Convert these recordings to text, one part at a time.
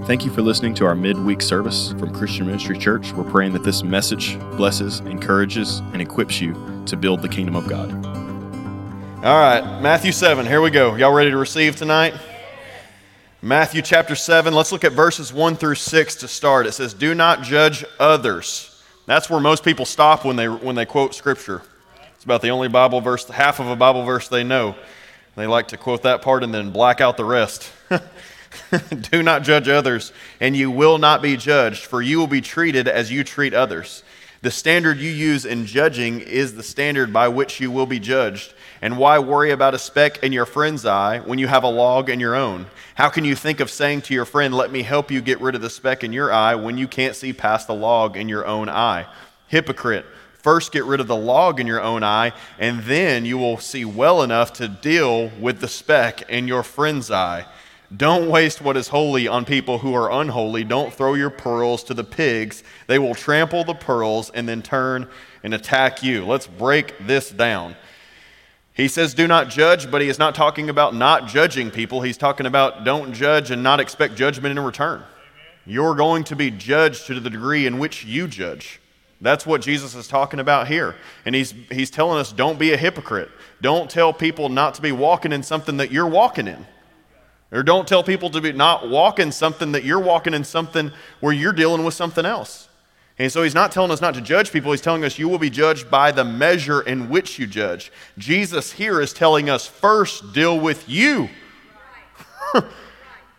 Thank you for listening to our midweek service from Christian Ministry Church. We're praying that this message blesses, encourages, and equips you to build the kingdom of God. All right, Matthew 7, here we go. Y'all ready to receive tonight? Matthew chapter 7, let's look at verses 1 through 6 to start. It says, Do not judge others. That's where most people stop when they, when they quote Scripture. It's about the only Bible verse, half of a Bible verse they know. They like to quote that part and then black out the rest. Do not judge others, and you will not be judged, for you will be treated as you treat others. The standard you use in judging is the standard by which you will be judged. And why worry about a speck in your friend's eye when you have a log in your own? How can you think of saying to your friend, Let me help you get rid of the speck in your eye when you can't see past the log in your own eye? Hypocrite. First, get rid of the log in your own eye, and then you will see well enough to deal with the speck in your friend's eye. Don't waste what is holy on people who are unholy. Don't throw your pearls to the pigs. They will trample the pearls and then turn and attack you. Let's break this down. He says, Do not judge, but he is not talking about not judging people. He's talking about don't judge and not expect judgment in return. You're going to be judged to the degree in which you judge. That's what Jesus is talking about here. And he's, he's telling us don't be a hypocrite. Don't tell people not to be walking in something that you're walking in. Or don't tell people to be not walking something that you're walking in something where you're dealing with something else. And so he's not telling us not to judge people. He's telling us you will be judged by the measure in which you judge. Jesus here is telling us first deal with you.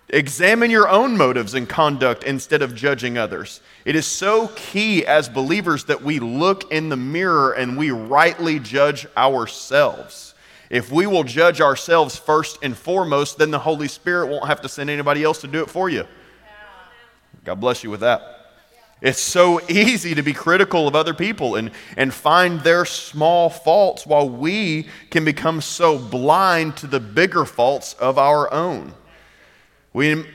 Examine your own motives and conduct instead of judging others. It is so key as believers that we look in the mirror and we rightly judge ourselves. If we will judge ourselves first and foremost, then the Holy Spirit won't have to send anybody else to do it for you. God bless you with that. It's so easy to be critical of other people and, and find their small faults while we can become so blind to the bigger faults of our own. We,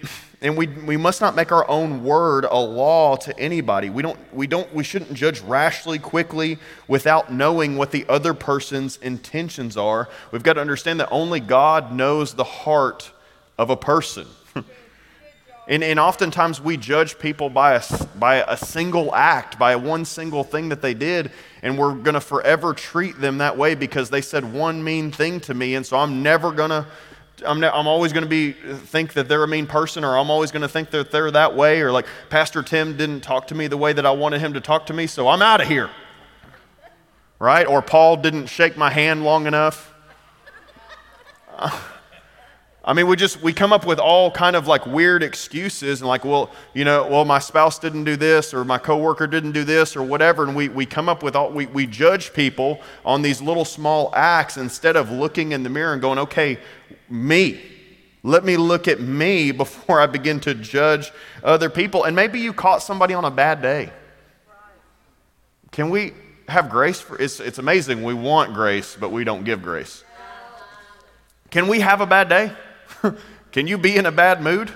and we, we must not make our own word a law to anybody. We, don't, we, don't, we shouldn't judge rashly, quickly, without knowing what the other person's intentions are. We've got to understand that only God knows the heart of a person. and, and oftentimes we judge people by a, by a single act, by one single thing that they did, and we're going to forever treat them that way because they said one mean thing to me, and so I'm never going to I'm, I'm always going to be uh, think that they're a mean person or I'm always going to think that they're that way or like Pastor Tim didn't talk to me the way that I wanted him to talk to me, so I'm out of here. Right? Or Paul didn't shake my hand long enough. I mean, we just we come up with all kind of like weird excuses and like, well, you know, well, my spouse didn't do this or my coworker didn't do this or whatever, and we, we come up with all we, we judge people on these little small acts instead of looking in the mirror and going, okay, me. Let me look at me before I begin to judge other people. And maybe you caught somebody on a bad day. Can we have grace for it's, it's amazing. We want grace, but we don't give grace. Can we have a bad day? Can you be in a bad mood?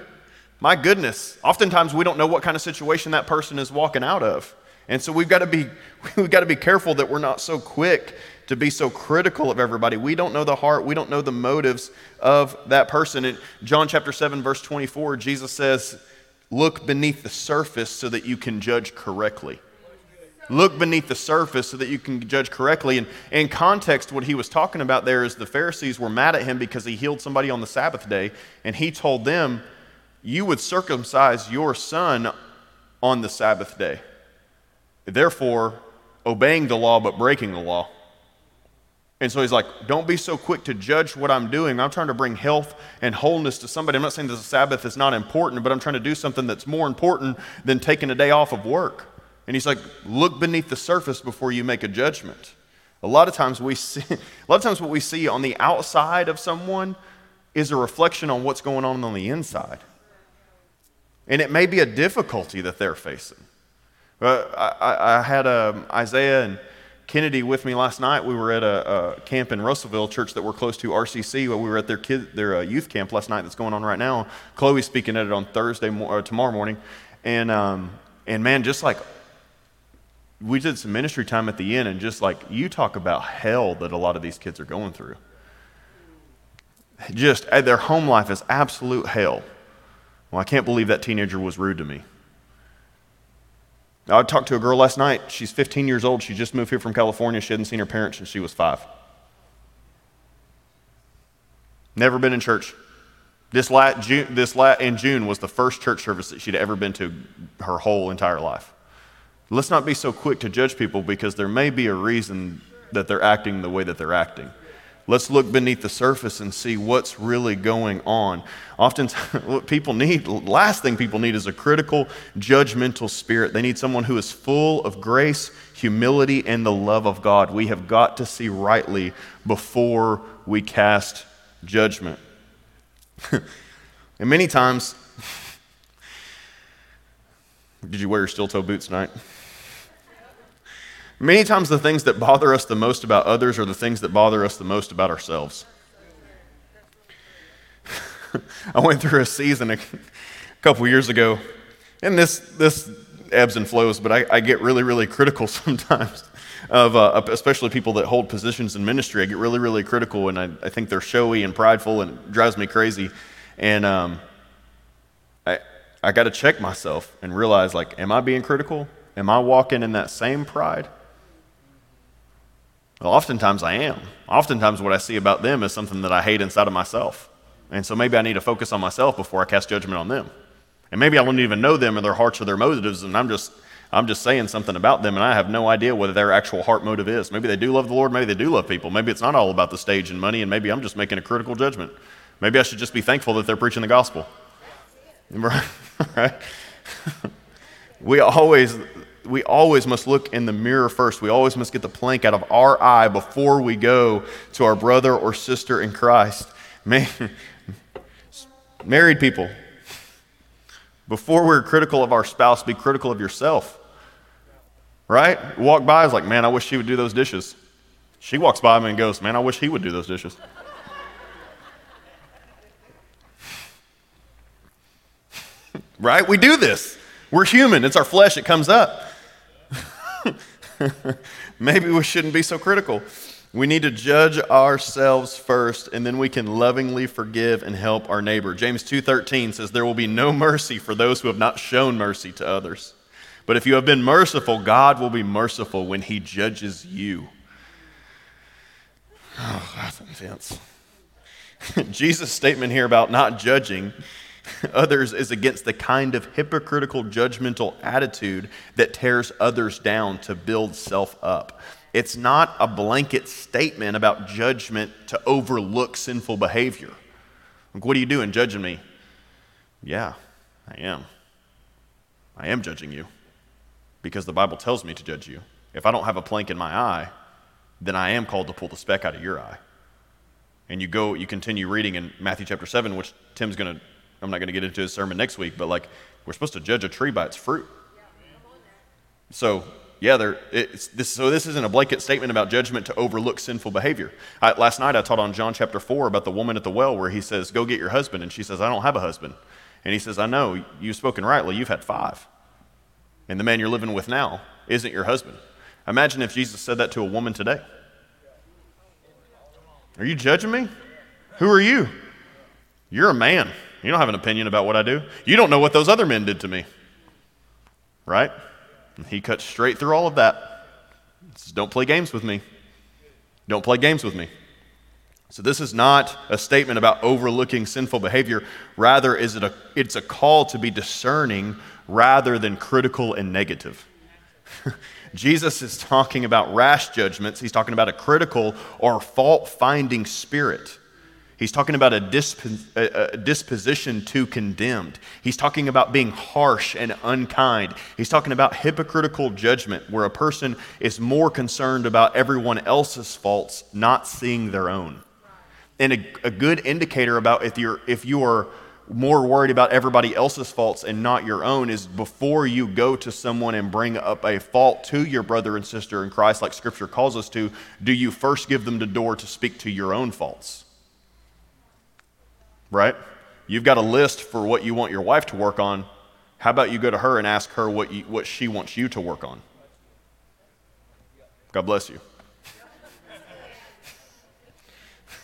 My goodness. Oftentimes we don't know what kind of situation that person is walking out of. And so we've got to be we've got to be careful that we're not so quick to be so critical of everybody. We don't know the heart, we don't know the motives of that person. In John chapter 7 verse 24, Jesus says, "Look beneath the surface so that you can judge correctly." Look beneath the surface so that you can judge correctly. And in context, what he was talking about there is the Pharisees were mad at him because he healed somebody on the Sabbath day, and he told them, You would circumcise your son on the Sabbath day. Therefore, obeying the law but breaking the law. And so he's like, Don't be so quick to judge what I'm doing. I'm trying to bring health and wholeness to somebody. I'm not saying that the Sabbath is not important, but I'm trying to do something that's more important than taking a day off of work. And he's like, look beneath the surface before you make a judgment. A lot of times we see, a lot of times what we see on the outside of someone is a reflection on what's going on on the inside. And it may be a difficulty that they're facing. I, I, had um, Isaiah and Kennedy with me last night. We were at a, a, camp in Russellville, church that we're close to, RCC. We were at their, kid, their uh, youth camp last night that's going on right now. Chloe's speaking at it on Thursday, uh, tomorrow morning. And, um, and man, just like we did some ministry time at the end, and just like you talk about hell that a lot of these kids are going through. Just uh, their home life is absolute hell. Well, I can't believe that teenager was rude to me. I talked to a girl last night. She's 15 years old. She just moved here from California. She hadn't seen her parents since she was five. Never been in church. This, la- June, this la- in June was the first church service that she'd ever been to her whole entire life. Let's not be so quick to judge people because there may be a reason that they're acting the way that they're acting. Let's look beneath the surface and see what's really going on. Oftentimes, what people need, last thing people need is a critical, judgmental spirit. They need someone who is full of grace, humility, and the love of God. We have got to see rightly before we cast judgment. and many times, did you wear your steel toe boots tonight? Many times, the things that bother us the most about others are the things that bother us the most about ourselves. I went through a season a couple years ago, and this, this ebbs and flows, but I, I get really, really critical sometimes of uh, especially people that hold positions in ministry. I get really, really critical, and I, I think they're showy and prideful, and it drives me crazy. And um, I, I got to check myself and realize, like, am I being critical? Am I walking in that same pride? Well, oftentimes I am. Oftentimes, what I see about them is something that I hate inside of myself. And so maybe I need to focus on myself before I cast judgment on them. And maybe I don't even know them or their hearts or their motives, and I'm just, I'm just saying something about them, and I have no idea what their actual heart motive is. Maybe they do love the Lord, maybe they do love people. Maybe it's not all about the stage and money, and maybe I'm just making a critical judgment. Maybe I should just be thankful that they're preaching the gospel. Right? right? we always we always must look in the mirror first. We always must get the plank out of our eye before we go to our brother or sister in Christ. Married people, before we're critical of our spouse, be critical of yourself. Right? Walk by is like, man, I wish she would do those dishes. She walks by me and goes, man, I wish he would do those dishes. right? We do this. We're human. It's our flesh. It comes up. Maybe we shouldn't be so critical. We need to judge ourselves first and then we can lovingly forgive and help our neighbor. James 2:13 says there will be no mercy for those who have not shown mercy to others. But if you have been merciful, God will be merciful when he judges you. Oh, that's intense. Jesus' statement here about not judging others is against the kind of hypocritical, judgmental attitude that tears others down to build self up. It's not a blanket statement about judgment to overlook sinful behavior. Like, what are you doing judging me? Yeah, I am. I am judging you because the Bible tells me to judge you. If I don't have a plank in my eye, then I am called to pull the speck out of your eye. And you go, you continue reading in Matthew chapter 7, which Tim's going to I'm not going to get into his sermon next week, but like we're supposed to judge a tree by its fruit. So yeah, there. This, so this isn't a blanket statement about judgment to overlook sinful behavior. I, last night I taught on John chapter four about the woman at the well, where he says, "Go get your husband," and she says, "I don't have a husband," and he says, "I know you've spoken rightly. You've had five, and the man you're living with now isn't your husband." Imagine if Jesus said that to a woman today. Are you judging me? Who are you? You're a man. You don't have an opinion about what I do. You don't know what those other men did to me. Right? And he cuts straight through all of that. He Says, don't play games with me. Don't play games with me. So this is not a statement about overlooking sinful behavior. Rather, is it a, it's a call to be discerning rather than critical and negative. Jesus is talking about rash judgments. He's talking about a critical or fault finding spirit. He's talking about a, disp- a, disposition to condemned. He's talking about being harsh and unkind. He's talking about hypocritical judgment, where a person is more concerned about everyone else's faults, not seeing their own. And a, a good indicator about if you're if you are more worried about everybody else's faults and not your own is before you go to someone and bring up a fault to your brother and sister in Christ, like Scripture calls us to, do you first give them the door to speak to your own faults? Right? You've got a list for what you want your wife to work on. How about you go to her and ask her what, you, what she wants you to work on? God bless you.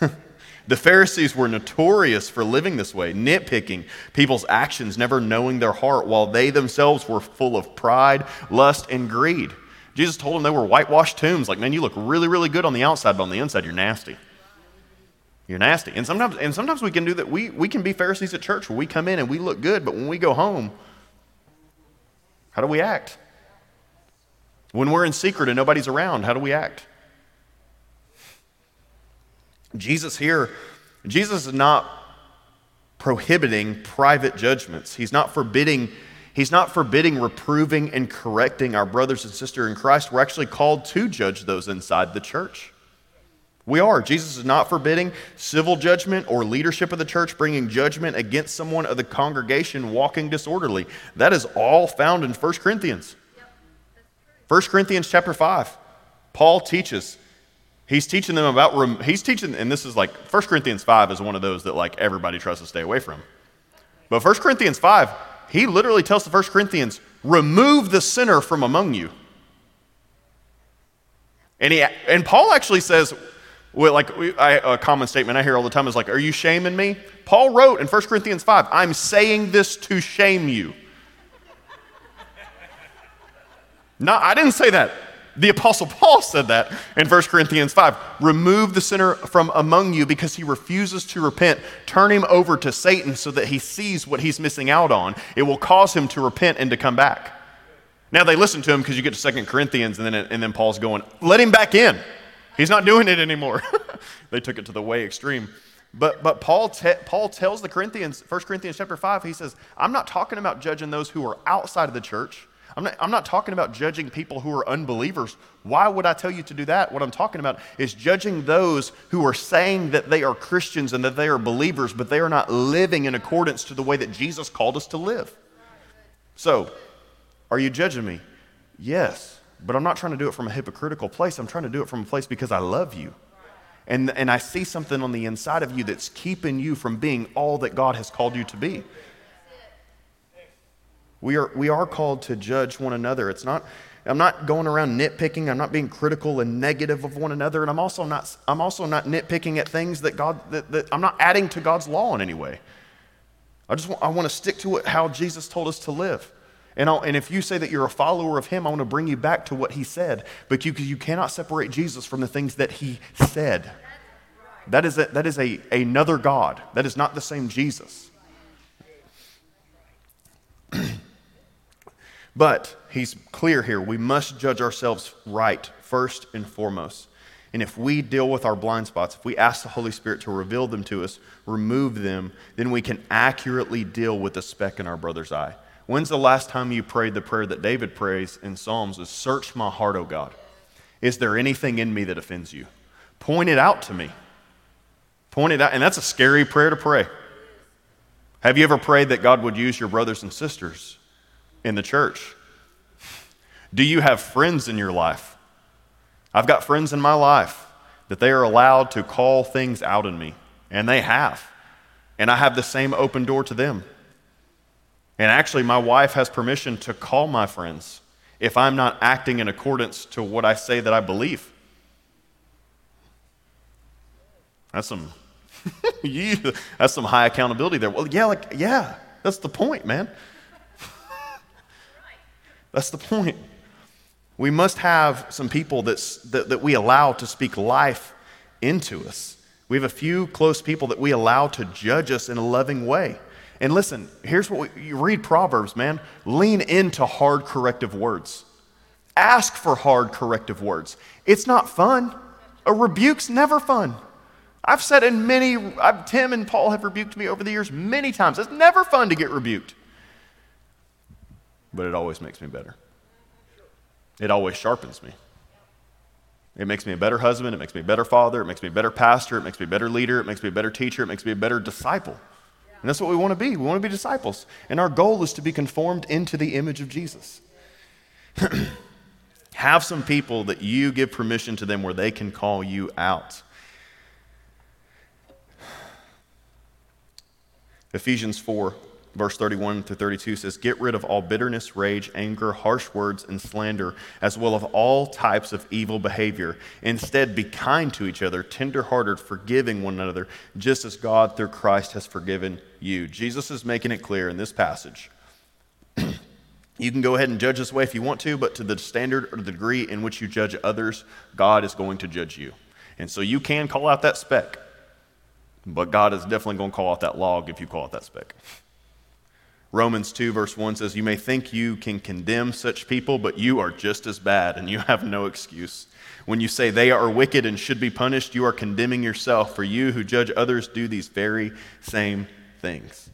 The Pharisees were notorious for living this way, nitpicking people's actions, never knowing their heart, while they themselves were full of pride, lust, and greed. Jesus told them they were whitewashed tombs. Like, man, you look really, really good on the outside, but on the inside, you're nasty. You're nasty. And sometimes, and sometimes we can do that. We, we can be Pharisees at church where we come in and we look good, but when we go home, how do we act? When we're in secret and nobody's around, how do we act? Jesus here, Jesus is not prohibiting private judgments. He's not forbidding He's not forbidding reproving and correcting our brothers and sisters in Christ. We're actually called to judge those inside the church. We are. Jesus is not forbidding civil judgment or leadership of the church bringing judgment against someone of the congregation walking disorderly. That is all found in 1 Corinthians. 1 Corinthians chapter 5. Paul teaches He's teaching them about, he's teaching, and this is like, 1 Corinthians 5 is one of those that like everybody tries to stay away from. But 1 Corinthians 5, he literally tells the 1 Corinthians, remove the sinner from among you. And, he, and Paul actually says, like I, a common statement I hear all the time is like, are you shaming me? Paul wrote in 1 Corinthians 5, I'm saying this to shame you. no, I didn't say that. The Apostle Paul said that in 1 Corinthians 5. Remove the sinner from among you because he refuses to repent. Turn him over to Satan so that he sees what he's missing out on. It will cause him to repent and to come back. Now they listen to him because you get to 2 Corinthians and then, and then Paul's going, let him back in. He's not doing it anymore. they took it to the way extreme. But, but Paul, te- Paul tells the Corinthians, 1 Corinthians chapter 5, he says, I'm not talking about judging those who are outside of the church. I'm not, I'm not talking about judging people who are unbelievers. Why would I tell you to do that? What I'm talking about is judging those who are saying that they are Christians and that they are believers, but they are not living in accordance to the way that Jesus called us to live. So, are you judging me? Yes, but I'm not trying to do it from a hypocritical place. I'm trying to do it from a place because I love you. And, and I see something on the inside of you that's keeping you from being all that God has called you to be. We are, we are called to judge one another. It's not, I'm not going around nitpicking. I'm not being critical and negative of one another. And I'm also not, I'm also not nitpicking at things that God, that, that I'm not adding to God's law in any way. I just want, I want to stick to it how Jesus told us to live. And, I'll, and if you say that you're a follower of him, I want to bring you back to what he said. But you, you cannot separate Jesus from the things that he said. That is, a, that is a, another God. That is not the same Jesus. But he's clear here. We must judge ourselves right, first and foremost. And if we deal with our blind spots, if we ask the Holy Spirit to reveal them to us, remove them, then we can accurately deal with the speck in our brother's eye. When's the last time you prayed the prayer that David prays in Psalms is search my heart, O God. Is there anything in me that offends you? Point it out to me. Point it out. And that's a scary prayer to pray. Have you ever prayed that God would use your brothers and sisters in the church? Do you have friends in your life? I've got friends in my life that they are allowed to call things out in me, and they have. And I have the same open door to them. And actually, my wife has permission to call my friends if I'm not acting in accordance to what I say that I believe. That's some, that's some high accountability there. Well, yeah, like, yeah, that's the point, man. That's the point. We must have some people that's, that, that we allow to speak life into us. We have a few close people that we allow to judge us in a loving way. And listen, here's what we, you read Proverbs, man. Lean into hard corrective words. Ask for hard corrective words. It's not fun. A rebuke's never fun. I've said in many, I've, Tim and Paul have rebuked me over the years many times. It's never fun to get rebuked but it always makes me better. It always sharpens me. It makes me a better husband. It makes me a better father. It makes me a better pastor. It makes me a better leader. It makes me a better teacher. It makes me a better disciple. And that's what we want to be. We want to be disciples. And our goal is to be conformed into the image of Jesus. Have some people that you give permission to them where they can call you out. Ephesians 4 verse 31 through 32 says, Get rid of all bitterness, rage, anger, harsh words, and slander, as well as all types of evil behavior. Instead, be kind to each other, tenderhearted, forgiving one another, just as God through Christ has forgiven you. Jesus is making it clear in this passage. you can go ahead and judge this way if you want to, but to the standard or the degree in which you judge others, God is going to judge you. And so you can call out that speck, but God is definitely going to call out that log if you call out that speck. Romans 2, verse 1 says, You may think you can condemn such people, but you are just as bad, and you have no excuse. When you say they are wicked and should be punished, you are condemning yourself, for you who judge others do these very same things.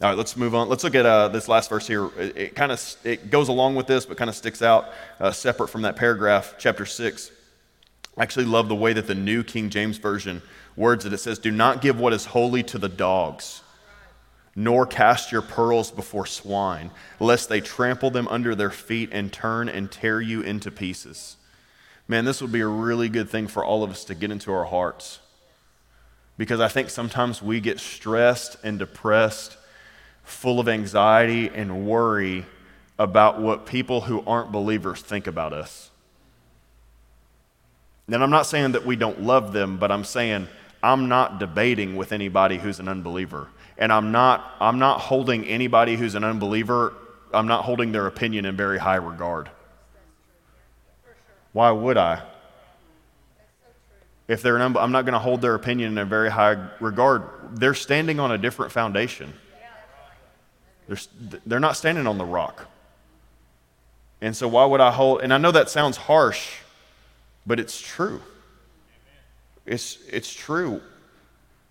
All right, let's move on. Let's look at uh, this last verse here. It, it kind of it goes along with this, but kind of sticks out uh, separate from that paragraph, chapter 6. I actually love the way that the New King James Version words it. It says, Do not give what is holy to the dogs nor cast your pearls before swine, lest they trample them under their feet and turn and tear you into pieces. Man, this would be a really good thing for all of us to get into our hearts. Because I think sometimes we get stressed and depressed, full of anxiety and worry about what people who aren't believers think about us. And I'm not saying that we don't love them, but I'm saying I'm not debating with anybody who's an unbeliever and I'm not, I'm not holding anybody who's an unbeliever, I'm not holding their opinion in very high regard. Why would I? If they're an I'm not going to hold their opinion in a very high regard. They're standing on a different foundation. They're, they're not standing on the rock. And so, why would I hold? And I know that sounds harsh, but it's true. It's, it's true.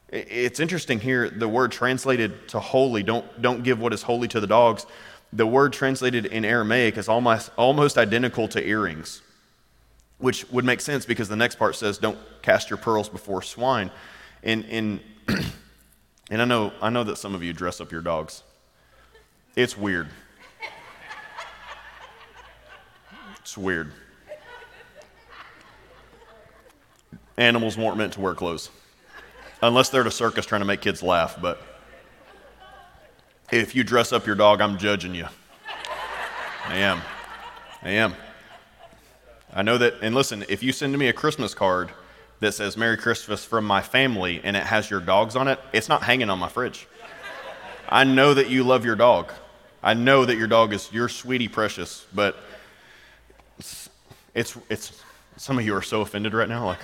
It's interesting here, the word translated to holy, don't, don't give what is holy to the dogs. The word translated in Aramaic is almost, almost identical to earrings, which would make sense because the next part says, don't cast your pearls before swine. And, and, and I, know, I know that some of you dress up your dogs. It's weird. It's weird. Animals weren't meant to wear clothes unless they're at a circus trying to make kids laugh. But if you dress up your dog, I'm judging you. I am. I am. I know that, and listen, if you send me a Christmas card that says Merry Christmas from my family and it has your dogs on it, it's not hanging on my fridge. I know that you love your dog. I know that your dog is your sweetie precious, but it's, it's, it's some of you are so offended right now. Like,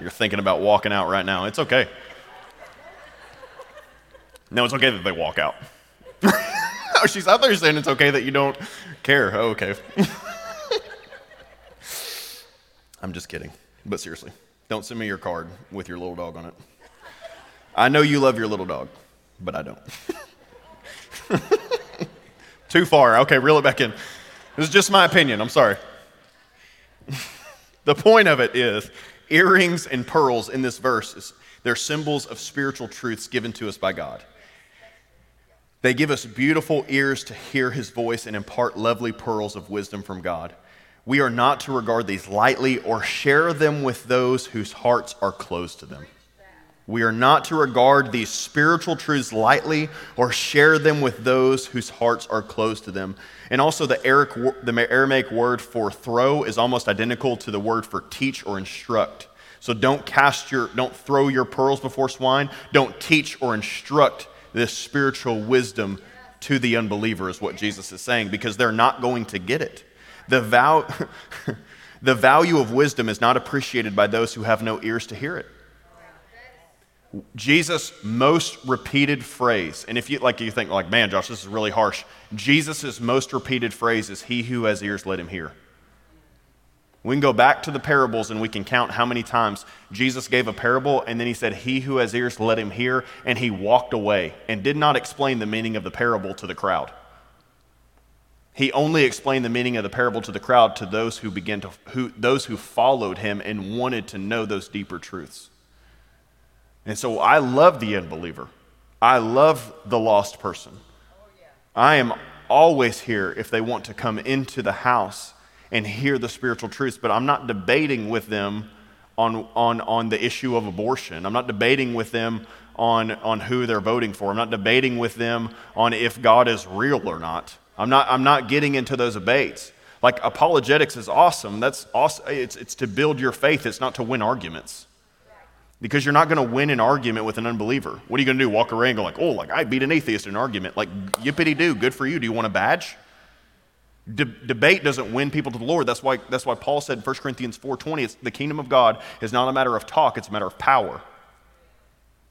you're thinking about walking out right now. It's okay. No, it's okay that they walk out. oh, she's out there saying it's okay that you don't care. Oh, okay. I'm just kidding. But seriously, don't send me your card with your little dog on it. I know you love your little dog, but I don't. Too far. Okay, reel it back in. This is just my opinion. I'm sorry. the point of it is Earrings and pearls in this verse, they're symbols of spiritual truths given to us by God. They give us beautiful ears to hear his voice and impart lovely pearls of wisdom from God. We are not to regard these lightly or share them with those whose hearts are closed to them. We are not to regard these spiritual truths lightly or share them with those whose hearts are closed to them. And also, the, Aramaic word for throw is almost identical to the word for teach or instruct. So don't cast your, don't throw your pearls before swine. Don't teach or instruct this spiritual wisdom to the unbeliever, is what Jesus is saying, because they're not going to get it. The, vow, the value of wisdom is not appreciated by those who have no ears to hear it. Jesus' most repeated phrase, and if you like you think like, man, Josh, this is really harsh. Jesus' most repeated phrase is, He who has ears, let him hear. We can go back to the parables and we can count how many times Jesus gave a parable and then he said, He who has ears, let him hear, and he walked away and did not explain the meaning of the parable to the crowd. He only explained the meaning of the parable to the crowd to those who began to who those who followed him and wanted to know those deeper truths. And so I love the unbeliever. I love the lost person. I am always here if they want to come into the house and hear the spiritual truths, but I'm not debating with them on, on, on the issue of abortion. I'm not debating with them on, on who they're voting for. I'm not debating with them on if God is real or not. I'm not, I'm not getting into those debates. Like apologetics is awesome. That's awesome. It's, it's to build your faith, it's not to win arguments. Because you're not going to win an argument with an unbeliever. What are you going to do? Walk around and go like, oh, like I beat an atheist in an argument. Like, yippity doo, good for you. Do you want a badge? De- debate doesn't win people to the Lord. That's why, that's why Paul said in 1 Corinthians 4.20, it's, the kingdom of God is not a matter of talk, it's a matter of power.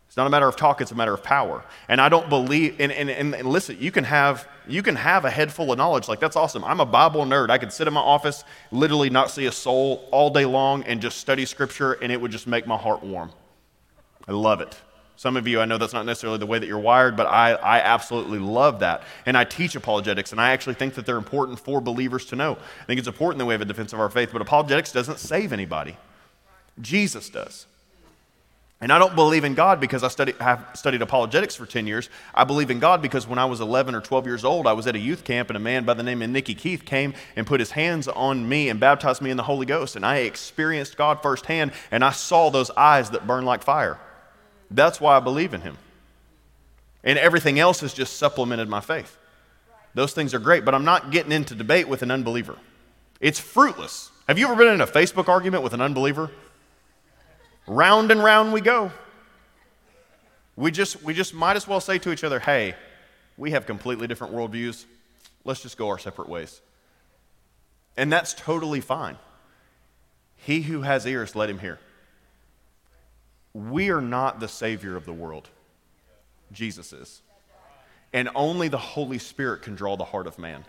It's not a matter of talk, it's a matter of power. And I don't believe, and, and, and listen, you can, have, you can have a head full of knowledge. Like, that's awesome. I'm a Bible nerd. I could sit in my office, literally not see a soul all day long, and just study scripture, and it would just make my heart warm. I love it. Some of you, I know that's not necessarily the way that you're wired, but I, I absolutely love that. And I teach apologetics, and I actually think that they're important for believers to know. I think it's important that we have a defense of our faith, but apologetics doesn't save anybody. Jesus does. And I don't believe in God because I study, have studied apologetics for 10 years. I believe in God because when I was 11 or 12 years old, I was at a youth camp and a man by the name of Nicky Keith came and put his hands on me and baptized me in the Holy Ghost. And I experienced God firsthand and I saw those eyes that burn like fire. That's why I believe in him. And everything else has just supplemented my faith. Those things are great, but I'm not getting into debate with an unbeliever. It's fruitless. Have you ever been in a Facebook argument with an unbeliever? Round and round we go. We just, we just might as well say to each other, hey, we have completely different worldviews. Let's just go our separate ways. And that's totally fine. He who has ears, let him hear. We are not the Savior of the world, Jesus is. And only the Holy Spirit can draw the heart of man.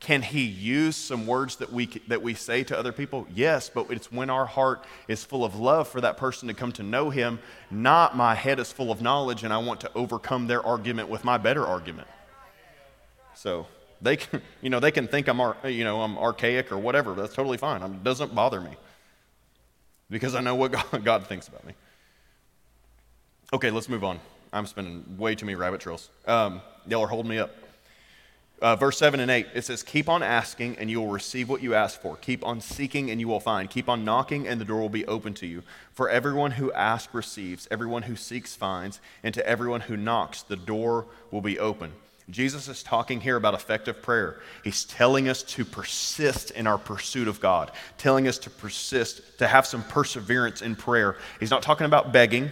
Can he use some words that we, that we say to other people? Yes, but it's when our heart is full of love for that person to come to know him, not my head is full of knowledge and I want to overcome their argument with my better argument. So they can, you know, they can think I'm, you know, I'm archaic or whatever. That's totally fine. It doesn't bother me because I know what God, God thinks about me. Okay, let's move on. I'm spending way too many rabbit trails. Um, y'all are holding me up. Uh, verse 7 and 8, it says, Keep on asking, and you will receive what you ask for. Keep on seeking, and you will find. Keep on knocking, and the door will be open to you. For everyone who asks receives, everyone who seeks finds, and to everyone who knocks, the door will be open. Jesus is talking here about effective prayer. He's telling us to persist in our pursuit of God, telling us to persist, to have some perseverance in prayer. He's not talking about begging,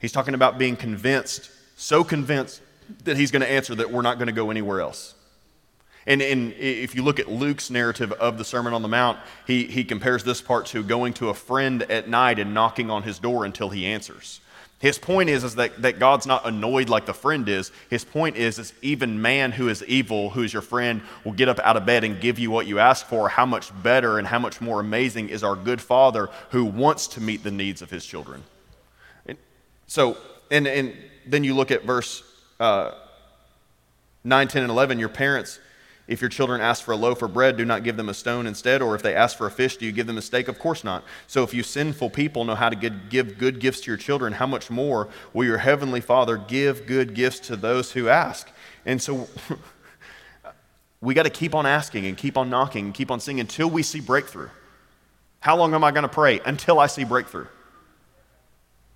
He's talking about being convinced, so convinced that he's going to answer that we're not going to go anywhere else. And, and if you look at Luke's narrative of the Sermon on the Mount, he, he compares this part to going to a friend at night and knocking on his door until he answers. His point is, is that, that God's not annoyed like the friend is. His point is, is even man who is evil, who is your friend, will get up out of bed and give you what you ask for. How much better and how much more amazing is our good Father who wants to meet the needs of his children? So, and, and then you look at verse uh, 9, 10, and 11. Your parents, if your children ask for a loaf of bread, do not give them a stone instead. Or if they ask for a fish, do you give them a steak? Of course not. So if you sinful people know how to give good gifts to your children, how much more will your heavenly Father give good gifts to those who ask? And so we got to keep on asking and keep on knocking and keep on singing until we see breakthrough. How long am I going to pray? Until I see breakthrough.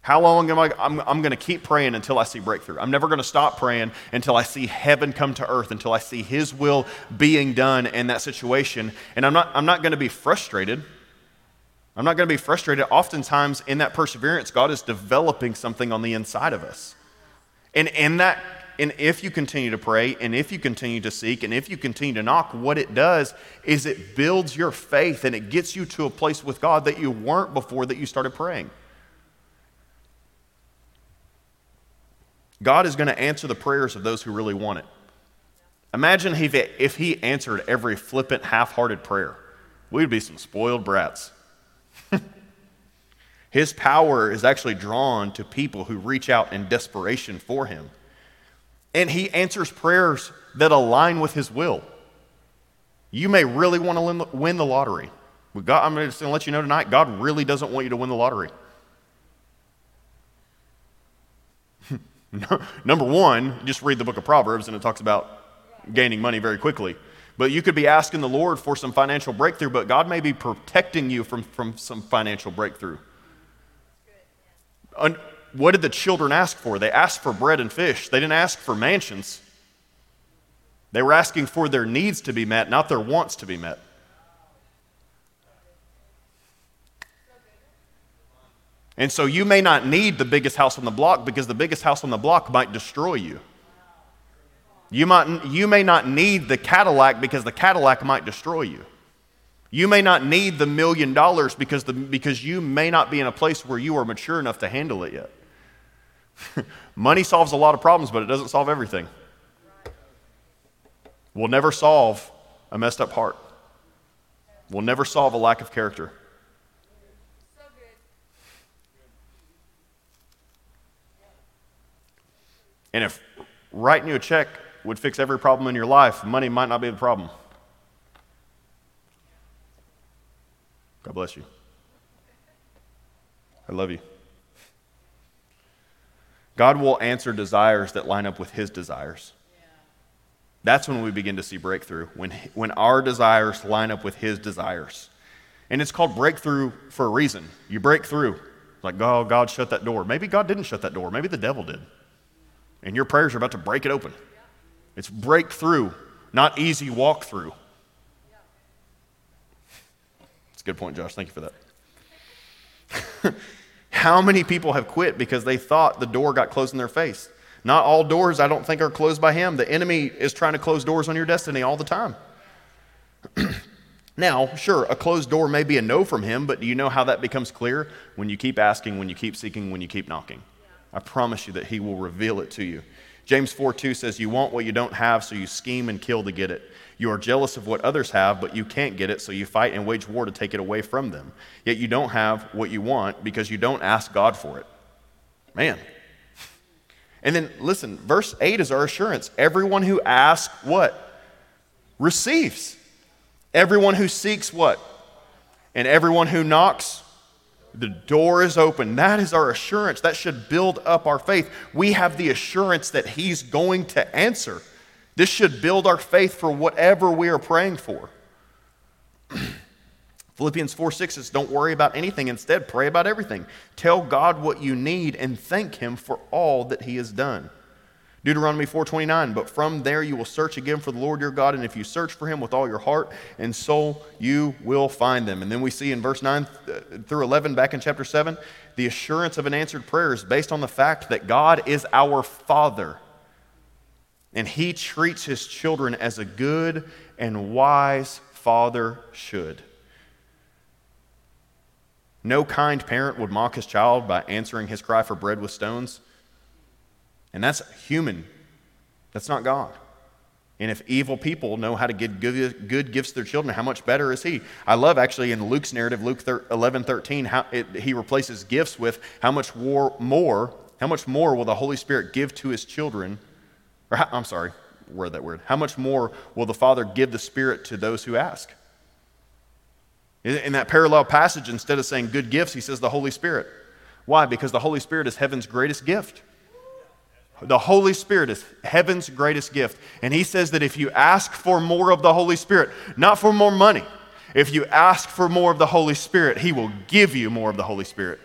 How long am I? I'm, I'm going to keep praying until I see breakthrough. I'm never going to stop praying until I see heaven come to earth, until I see His will being done in that situation. And I'm not, I'm not going to be frustrated. I'm not going to be frustrated. Oftentimes, in that perseverance, God is developing something on the inside of us. And in that, and if you continue to pray, and if you continue to seek, and if you continue to knock, what it does is it builds your faith and it gets you to a place with God that you weren't before that you started praying. God is going to answer the prayers of those who really want it. Imagine if, he answered every flippant, half hearted prayer. We'd be some spoiled brats. His power is actually drawn to people who reach out in desperation for him. And he answers prayers that align with his will. You may really want to win the lottery. God, I'm just going to let you know tonight God really doesn't want you to win the lottery. Number one, just read the book of Proverbs and it talks about gaining money very quickly. But you could be asking the Lord for some financial breakthrough, but God may be protecting you from, from some financial breakthrough. What did the children ask for? They asked for bread and fish, they didn't ask for mansions. They were asking for their needs to be met, not their wants to be met. And so you may not need the biggest house on the block because the biggest house on the block might destroy you. You, might, you may not need the Cadillac because the Cadillac might destroy you. You may not need the million dollars because, the, because you may not be in a place where you are mature enough to handle it yet. Money solves a lot of problems, but it doesn't solve everything. We'll never solve a messed up heart. we'll never solve a lack of character. And if writing you a check would fix every problem in your life, money might not be the problem. God bless you. I love you. God will answer desires that line up with His desires. That's when we begin to see breakthrough, when, when our desires line up with His desires. And it's called breakthrough for a reason. You break through. Like, oh, God shut that door. Maybe God didn't shut that door. Maybe the devil did. And your prayers are about to break it open. It's breakthrough, not easy walk through. It's a good point, Josh. Thank you for that. How many people have quit because they thought the door got closed in their face? Not all doors, I don't think, are closed by Him. The enemy is trying to close doors on your destiny all the time. now, sure, a closed door may be a no from Him, but do you know how that becomes clear? When you keep asking, when you keep seeking, when you keep knocking. I promise you that He will reveal it to you. James 4 2 says, You want what you don't have, so you scheme and kill to get it. You are jealous of what others have, but you can't get it, so you fight and wage war to take it away from them. Yet you don't have what you want because you don't ask God for it. Man. And then listen, verse 8 is our assurance. Everyone who asks what? Receives. Everyone who seeks what? And everyone who knocks the door is open. That is our assurance. That should build up our faith. We have the assurance that He's going to answer. This should build our faith for whatever we are praying for. Philippians 4 6 says, Don't worry about anything. Instead, pray about everything. Tell God what you need and thank Him for all that He has done. Deuteronomy 4:29, but from there you will search again for the Lord your God, and if you search for him with all your heart and soul, you will find them. And then we see in verse 9 uh, through 11 back in chapter 7, the assurance of an answered prayer is based on the fact that God is our Father. And he treats his children as a good and wise father should. No kind parent would mock his child by answering his cry for bread with stones. And that's human, that's not God. And if evil people know how to give good, gifts to their children, how much better is he? I love actually in Luke's narrative, Luke 11 13, how it, he replaces gifts with how much war, more, how much more will the Holy Spirit give to his children? Or how, I'm sorry, word that word. How much more will the Father give the Spirit to those who ask? In that parallel passage, instead of saying good gifts, he says the Holy Spirit. Why? Because the Holy Spirit is heaven's greatest gift. The Holy Spirit is heaven's greatest gift. And he says that if you ask for more of the Holy Spirit, not for more money, if you ask for more of the Holy Spirit, he will give you more of the Holy Spirit.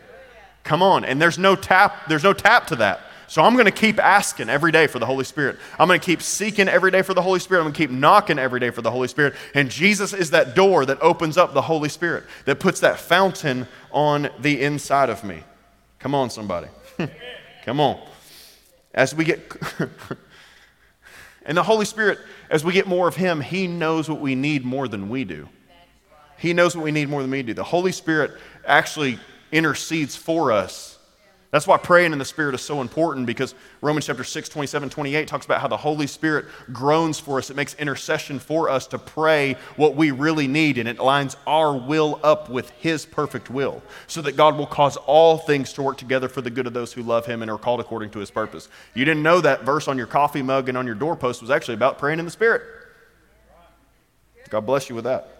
Come on. And there's no tap, there's no tap to that. So I'm going to keep asking every day for the Holy Spirit. I'm going to keep seeking every day for the Holy Spirit. I'm going to keep knocking every day for the Holy Spirit. And Jesus is that door that opens up the Holy Spirit, that puts that fountain on the inside of me. Come on, somebody. Come on as we get. and the Holy Spirit, as we get more of Him, He knows what we need more than we do. He knows what we need more than we do. The Holy Spirit actually intercedes for us that's why praying in the Spirit is so important because Romans chapter 6, 27, 28 talks about how the Holy Spirit groans for us. It makes intercession for us to pray what we really need, and it lines our will up with His perfect will so that God will cause all things to work together for the good of those who love Him and are called according to His purpose. You didn't know that verse on your coffee mug and on your doorpost was actually about praying in the Spirit. God bless you with that.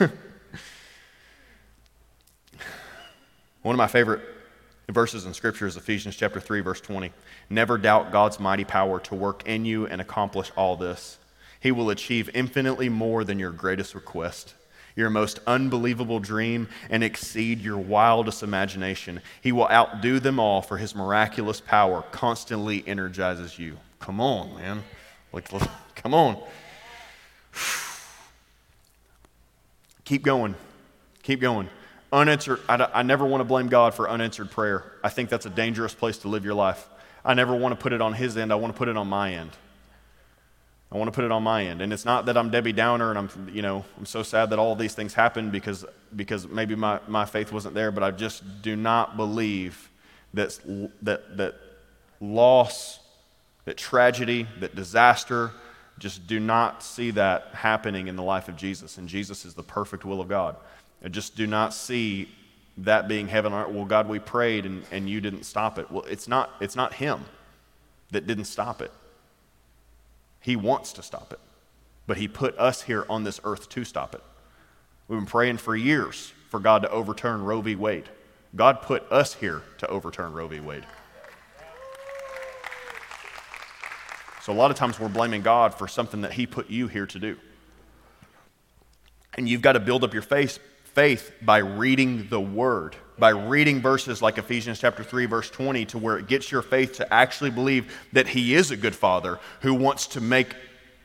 One of my favorite verses in Scripture is Ephesians chapter 3, verse 20. Never doubt God's mighty power to work in you and accomplish all this. He will achieve infinitely more than your greatest request, your most unbelievable dream, and exceed your wildest imagination. He will outdo them all, for his miraculous power constantly energizes you. Come on, man. Like, come on. Keep going. Keep going. Unanswered, I, I never want to blame God for unanswered prayer. I think that's a dangerous place to live your life. I never want to put it on His end, I want to put it on my end. I want to put it on my end. And it's not that I'm Debbie Downer and I'm, you know, I'm so sad that all these things happened because, because maybe my, my faith wasn't there, but I just do not believe that, that, that loss, that tragedy, that disaster, just do not see that happening in the life of Jesus. And Jesus is the perfect will of God. I just do not see that being heaven. Well, God, we prayed and, and you didn't stop it. Well, it's not, it's not Him that didn't stop it. He wants to stop it. But He put us here on this earth to stop it. We've been praying for years for God to overturn Roe v. Wade. God put us here to overturn Roe v. Wade. So a lot of times we're blaming God for something that He put you here to do. And you've got to build up your faith faith by reading the word, by reading verses like Ephesians chapter 3 verse 20 to where it gets your faith to actually believe that he is a good father who wants to make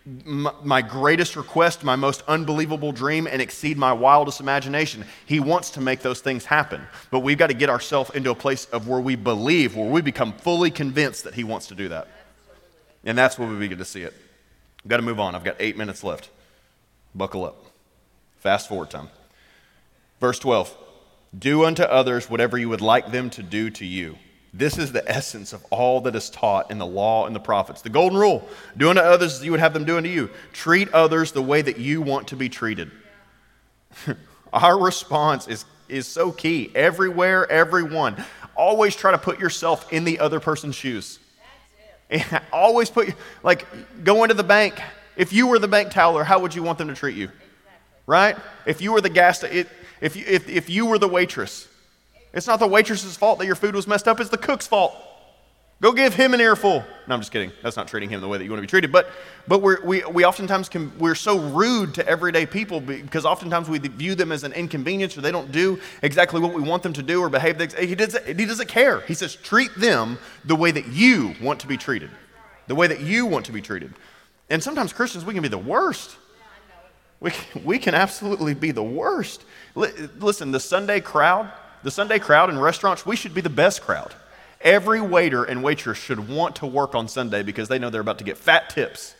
my greatest request, my most unbelievable dream, and exceed my wildest imagination. He wants to make those things happen. But we've got to get ourselves into a place of where we believe, where we become fully convinced that He wants to do that. And that's where we begin to see it. I've got to move on. I've got eight minutes left. Buckle up. Fast forward time. Verse 12 Do unto others whatever you would like them to do to you. This is the essence of all that is taught in the law and the prophets. The golden rule do unto others as you would have them do unto you. Treat others the way that you want to be treated. Our response is, is so key. Everywhere, everyone. Always try to put yourself in the other person's shoes. always put, like, go into the bank. If you were the bank teller, how would you want them to treat you? Right? If you were the gas, it, if you, if, if you were the waitress, it's not the waitress's fault that your food was messed up, it's the cook's fault. Go give him an earful. No, I'm just kidding. That's not treating him the way that you want to be treated. But, but we're, we, we oftentimes can, we're so rude to everyday people because oftentimes we view them as an inconvenience or they don't do exactly what we want them to do or behave. He doesn't, he doesn't care. He says, treat them the way that you want to be treated. The way that you want to be treated. And sometimes Christians, we can be the worst. We can, we can absolutely be the worst. Listen, the Sunday crowd, the Sunday crowd in restaurants, we should be the best crowd. Every waiter and waitress should want to work on Sunday because they know they're about to get fat tips.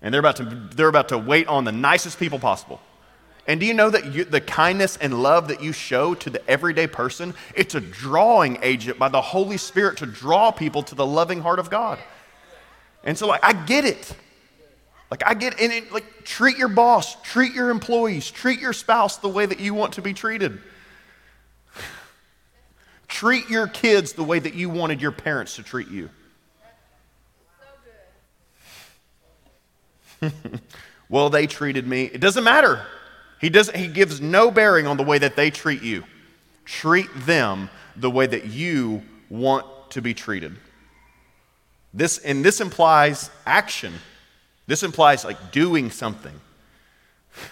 And they're about to, they're about to wait on the nicest people possible. And do you know that you, the kindness and love that you show to the everyday person, it's a drawing agent by the Holy Spirit to draw people to the loving heart of God. And so, like, I get it. Like I get in it, like treat your boss, treat your employees, treat your spouse the way that you want to be treated. treat your kids the way that you wanted your parents to treat you. well, they treated me. It doesn't matter. He doesn't he gives no bearing on the way that they treat you. Treat them the way that you want to be treated. This and this implies action. This implies like doing something.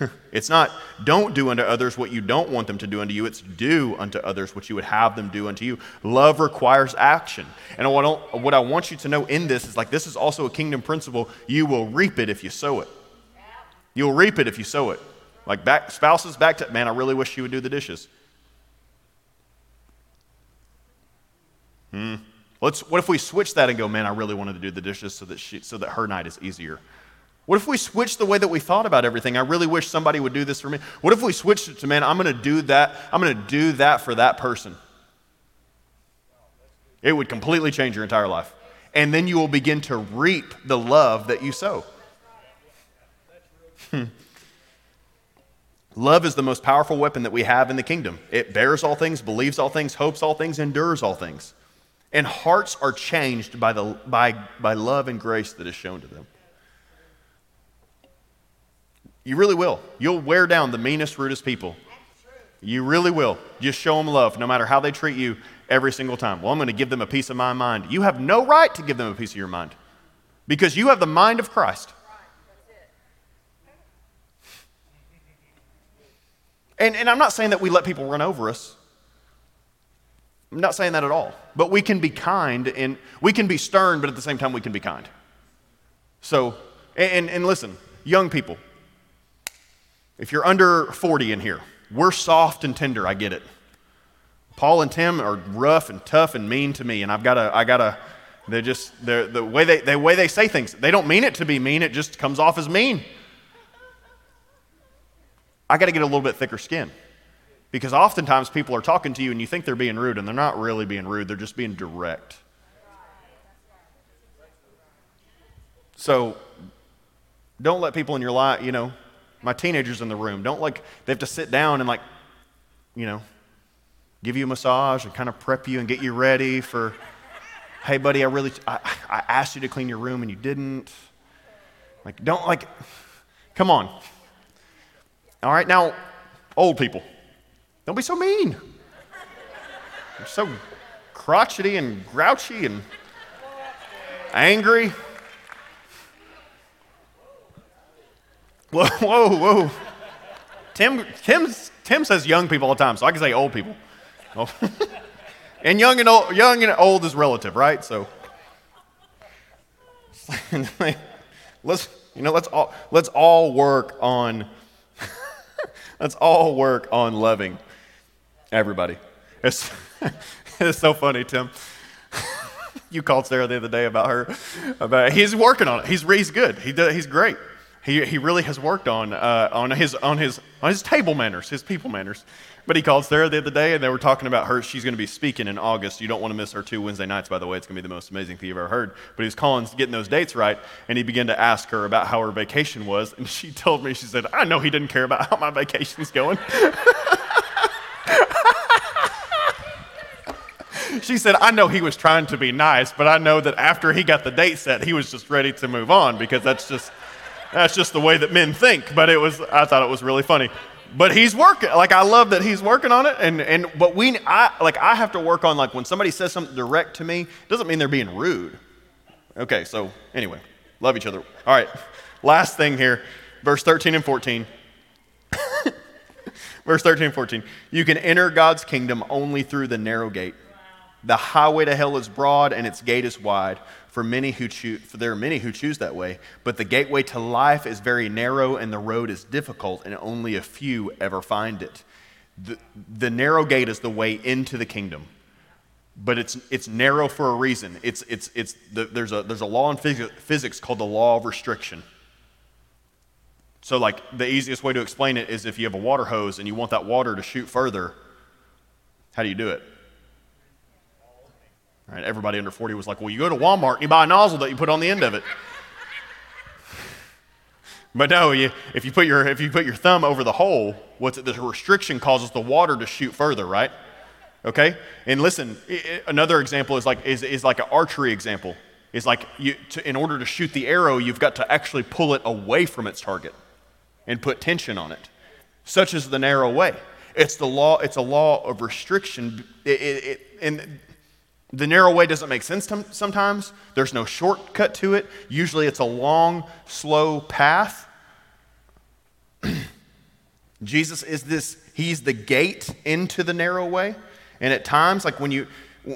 it's not don't do unto others what you don't want them to do unto you. It's do unto others what you would have them do unto you. Love requires action. And what I, what I want you to know in this is like this is also a kingdom principle. You will reap it if you sow it. You'll reap it if you sow it. Like back, spouses back to, man, I really wish you would do the dishes. Hmm. Let's, what if we switch that and go, man, I really wanted to do the dishes so that, she, so that her night is easier? What if we switched the way that we thought about everything? I really wish somebody would do this for me. What if we switched it to, man, I'm going to do that. I'm going to do that for that person. It would completely change your entire life. And then you will begin to reap the love that you sow. Hmm. love is the most powerful weapon that we have in the kingdom. It bears all things, believes all things, hopes all things, endures all things. And hearts are changed by, the, by, by love and grace that is shown to them. You really will. You'll wear down the meanest, rudest people. You really will. Just show them love. No matter how they treat you, every single time. Well, I'm going to give them a piece of my mind. You have no right to give them a piece of your mind because you have the mind of Christ. And, and I'm not saying that we let people run over us. I'm not saying that at all. But we can be kind and we can be stern, but at the same time, we can be kind. So, and, and listen, young people, if you're under 40 in here, we're soft and tender, I get it. Paul and Tim are rough and tough and mean to me, and I've got to, I got to, they're just, they're, the, way they, the way they say things, they don't mean it to be mean, it just comes off as mean. I got to get a little bit thicker skin. Because oftentimes people are talking to you and you think they're being rude, and they're not really being rude, they're just being direct. So don't let people in your life, you know, my teenagers in the room, don't like, they have to sit down and like, you know, give you a massage and kind of prep you and get you ready for, hey, buddy, I really, I, I asked you to clean your room and you didn't. Like, don't, like, come on. All right, now, old people, don't be so mean. You're so crotchety and grouchy and angry. Whoa, whoa, whoa. Tim, Tim, Tim says young people all the time, so I can say old people. Oh. and young and old, young and old is relative, right? So let's, you know, let's all, let's all work on, let's all work on loving everybody. It's, it's so funny, Tim. you called Sarah the other day about her. About he's working on it. He's he's good. He does, he's great. He, he really has worked on, uh, on, his, on, his, on his table manners, his people manners. But he called Sarah the other day, and they were talking about her. She's going to be speaking in August. You don't want to miss her two Wednesday nights, by the way. It's going to be the most amazing thing you've ever heard. But he was calling, getting those dates right, and he began to ask her about how her vacation was. And she told me, she said, I know he didn't care about how my vacation's going. she said, I know he was trying to be nice, but I know that after he got the date set, he was just ready to move on because that's just that's just the way that men think. But it was, I thought it was really funny. But he's working. Like I love that he's working on it. And and but we, I like I have to work on like when somebody says something direct to me, it doesn't mean they're being rude. Okay, so anyway, love each other. All right, last thing here, verse 13 and 14. verse 13 and 14. You can enter God's kingdom only through the narrow gate. The highway to hell is broad and its gate is wide for many who choose for there are many who choose that way, but the gateway to life is very narrow and the road is difficult and only a few ever find it. The, the narrow gate is the way into the kingdom. But it's, it's narrow for a reason. It's, it's, it's the, there's, a, there's a law in phys- physics called the law of restriction. So, like, the easiest way to explain it is if you have a water hose and you want that water to shoot further, how do you do it? Right? Everybody under 40 was like, well, you go to Walmart and you buy a nozzle that you put on the end of it. but no, you, if, you put your, if you put your thumb over the hole, what's it, the restriction causes the water to shoot further, right? Okay? And listen, it, another example is like, is, is like an archery example. Is like, you, to, in order to shoot the arrow, you've got to actually pull it away from its target and put tension on it. Such is the narrow way. It's the law, it's a law of restriction. It, it, and the narrow way doesn't make sense to, sometimes. There's no shortcut to it. Usually it's a long, slow path. Jesus is this, he's the gate into the narrow way. And at times, like when you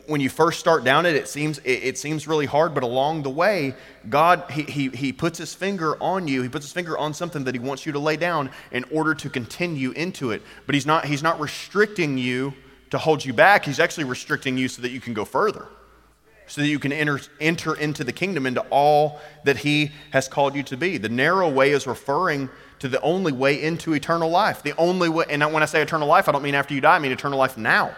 when you first start down it, it seems it, it, seems really hard, but along the way, God he, he he puts his finger on you. He puts his finger on something that he wants you to lay down in order to continue into it. But he's not he's not restricting you to hold you back. He's actually restricting you so that you can go further, so that you can enter, enter into the kingdom, into all that He has called you to be. The narrow way is referring to the only way into eternal life. The only way, and when I say eternal life, I don't mean after you die, I mean eternal life now.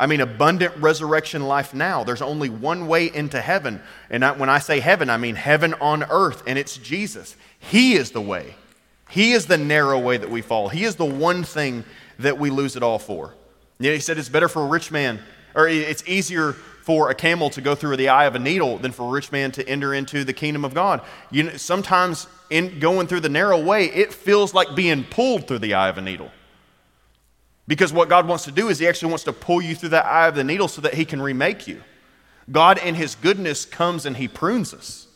I mean abundant resurrection life now. There's only one way into heaven. And when I say heaven, I mean heaven on earth, and it's Jesus. He is the way. He is the narrow way that we fall. He is the one thing that we lose it all for. Yeah, he said it's better for a rich man, or it's easier for a camel to go through the eye of a needle than for a rich man to enter into the kingdom of God. You know, sometimes in going through the narrow way, it feels like being pulled through the eye of a needle. Because what God wants to do is He actually wants to pull you through the eye of the needle so that He can remake you. God, in His goodness, comes and He prunes us.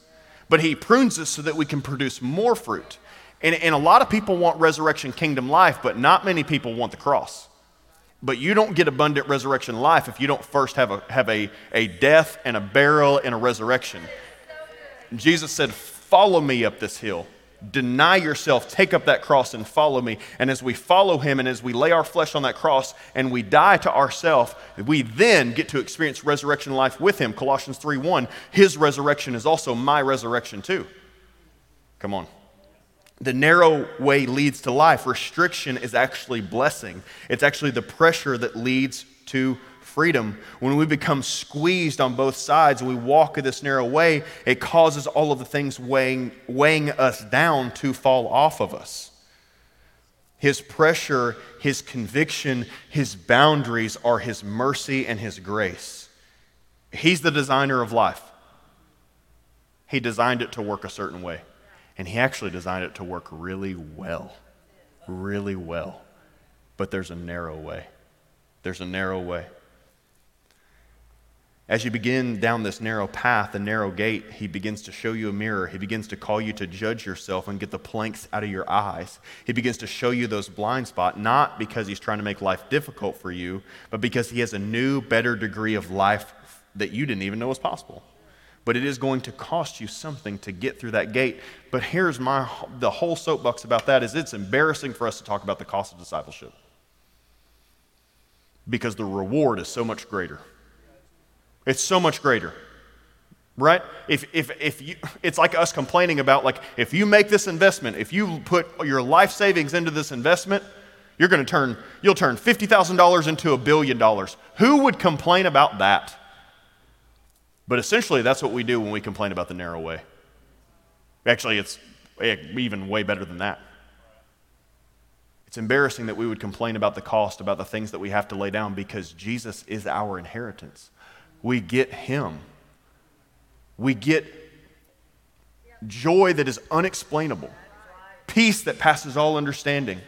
But He prunes us so that we can produce more fruit. And, and a lot of people want resurrection kingdom life, but not many people want the cross. But you don't get abundant resurrection life if you don't first have a, have a, a death and a burial and a resurrection. Jesus said, Follow me up this hill deny yourself, take up that cross, and follow me. And as we follow him and as we lay our flesh on that cross and we die to ourselves, we then get to experience resurrection life with him. Colossians 3 1, his resurrection is also my resurrection too. Come on. The narrow way leads to life. Restriction is actually blessing. It's actually the pressure that leads to freedom. When we become squeezed on both sides and we walk this narrow way, it causes all of the things weighing, weighing us down to fall off of us. His pressure, his conviction, his boundaries are his mercy and his grace. He's the designer of life. He designed it to work a certain way, and he actually designed it to work really well. Really well. But there's a narrow way. There's a narrow way. As you begin down this narrow path, the narrow gate, he begins to show you a mirror. He begins to call you to judge yourself and get the planks out of your eyes. He begins to show you those blind spots, not because he's trying to make life difficult for you, but because he has a new, better degree of life that you didn't even know was possible. But it is going to cost you something to get through that gate. But here's my the whole soapbox about that is it's embarrassing for us to talk about the cost of discipleship. Because the reward is so much greater. It's so much greater. Right? If, if, if you, it's like us complaining about, like, if you make this investment, if you put your life savings into this investment, you're going to turn, you'll turn $50,000 into a billion dollars. Who would complain about that? But essentially, that's what we do when we complain about the narrow way. Actually, it's eh, even way better than that. It's embarrassing that we would complain about the cost, about the things that we have to lay down, because Jesus is our inheritance we get Him. We get joy that is unexplainable, peace that passes all understanding.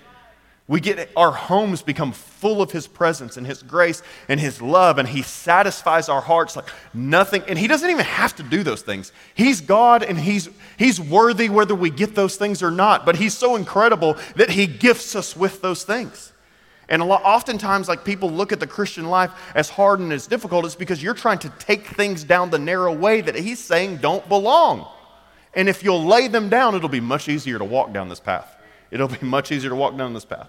We get our homes become full of His presence and His grace and His love, and He satisfies our hearts like nothing. And He doesn't even have to do those things. He's God and He's, he's worthy whether we get those things or not, but He's so incredible that He gifts us with those things. And a lot, oftentimes, like people look at the Christian life as hard and as difficult, it's because you're trying to take things down the narrow way that he's saying don't belong. And if you'll lay them down, it'll be much easier to walk down this path. It'll be much easier to walk down this path.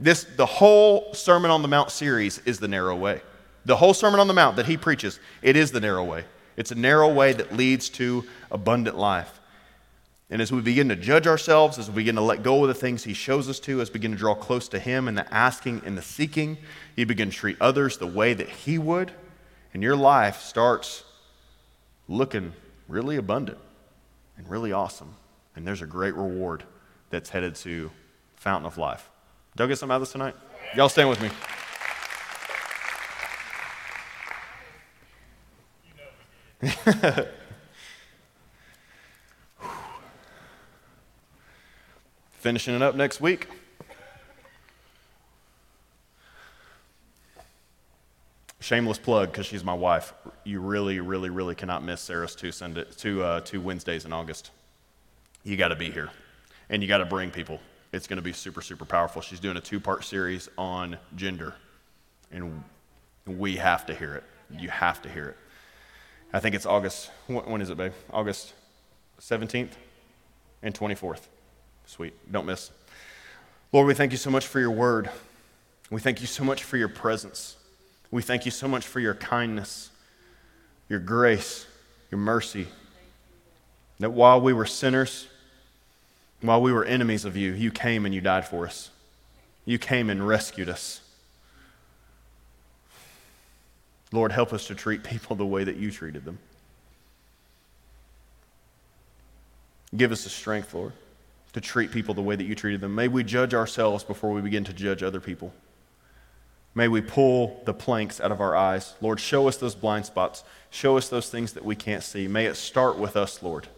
This, the whole Sermon on the Mount series is the narrow way. The whole Sermon on the Mount that he preaches, it is the narrow way. It's a narrow way that leads to abundant life. And as we begin to judge ourselves, as we begin to let go of the things He shows us to, as we begin to draw close to Him in the asking and the seeking, you begin to treat others the way that He would, and your life starts looking really abundant and really awesome. And there's a great reward that's headed to Fountain of Life. I get something out of this tonight? Y'all stand with me. finishing it up next week. Shameless plug because she's my wife. You really, really, really cannot miss Sarah's two, Sunday, two, uh, two Wednesdays in August. You got to be here, and you got to bring people. It's going to be super, super powerful. She's doing a two part series on gender, and we have to hear it. You have to hear it. I think it's August. When is it, babe? August 17th and 24th. Sweet. Don't miss. Lord, we thank you so much for your word. We thank you so much for your presence. We thank you so much for your kindness, your grace, your mercy. That while we were sinners, while we were enemies of you, you came and you died for us. You came and rescued us. Lord, help us to treat people the way that you treated them. Give us the strength, Lord to treat people the way that you treated them. May we judge ourselves before we begin to judge other people. May we pull the planks out of our eyes. Lord, show us those blind spots. Show us those things that we can't see. May it start with us, Lord.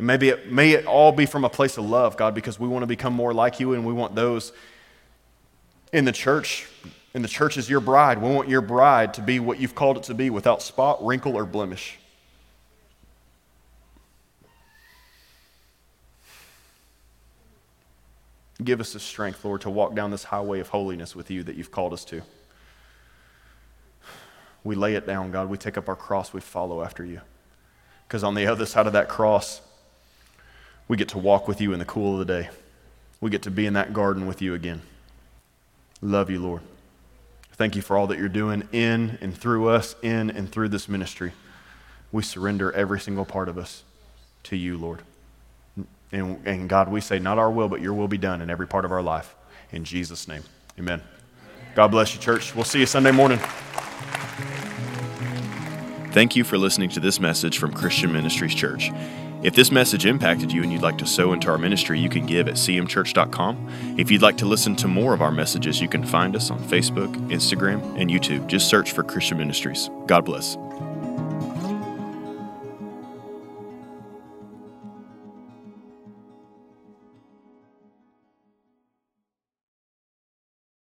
And maybe it, may it all be from a place of love, God, because we want to become more like you and we want those In the church, and the church is your bride. We want your bride to be what you've called it to be without spot, wrinkle, or blemish. Give us the strength, Lord, to walk down this highway of holiness with you that you've called us to. We lay it down, God. We take up our cross. We follow after you. Because on the other side of that cross, we get to walk with you in the cool of the day. We get to be in that garden with you again. Love you, Lord. Thank you for all that you're doing in and through us, in and through this ministry. We surrender every single part of us to you, Lord. And, and God, we say, not our will, but your will be done in every part of our life. In Jesus' name, amen. God bless you, church. We'll see you Sunday morning. Thank you for listening to this message from Christian Ministries Church. If this message impacted you and you'd like to sow into our ministry, you can give at cmchurch.com. If you'd like to listen to more of our messages, you can find us on Facebook, Instagram, and YouTube. Just search for Christian Ministries. God bless.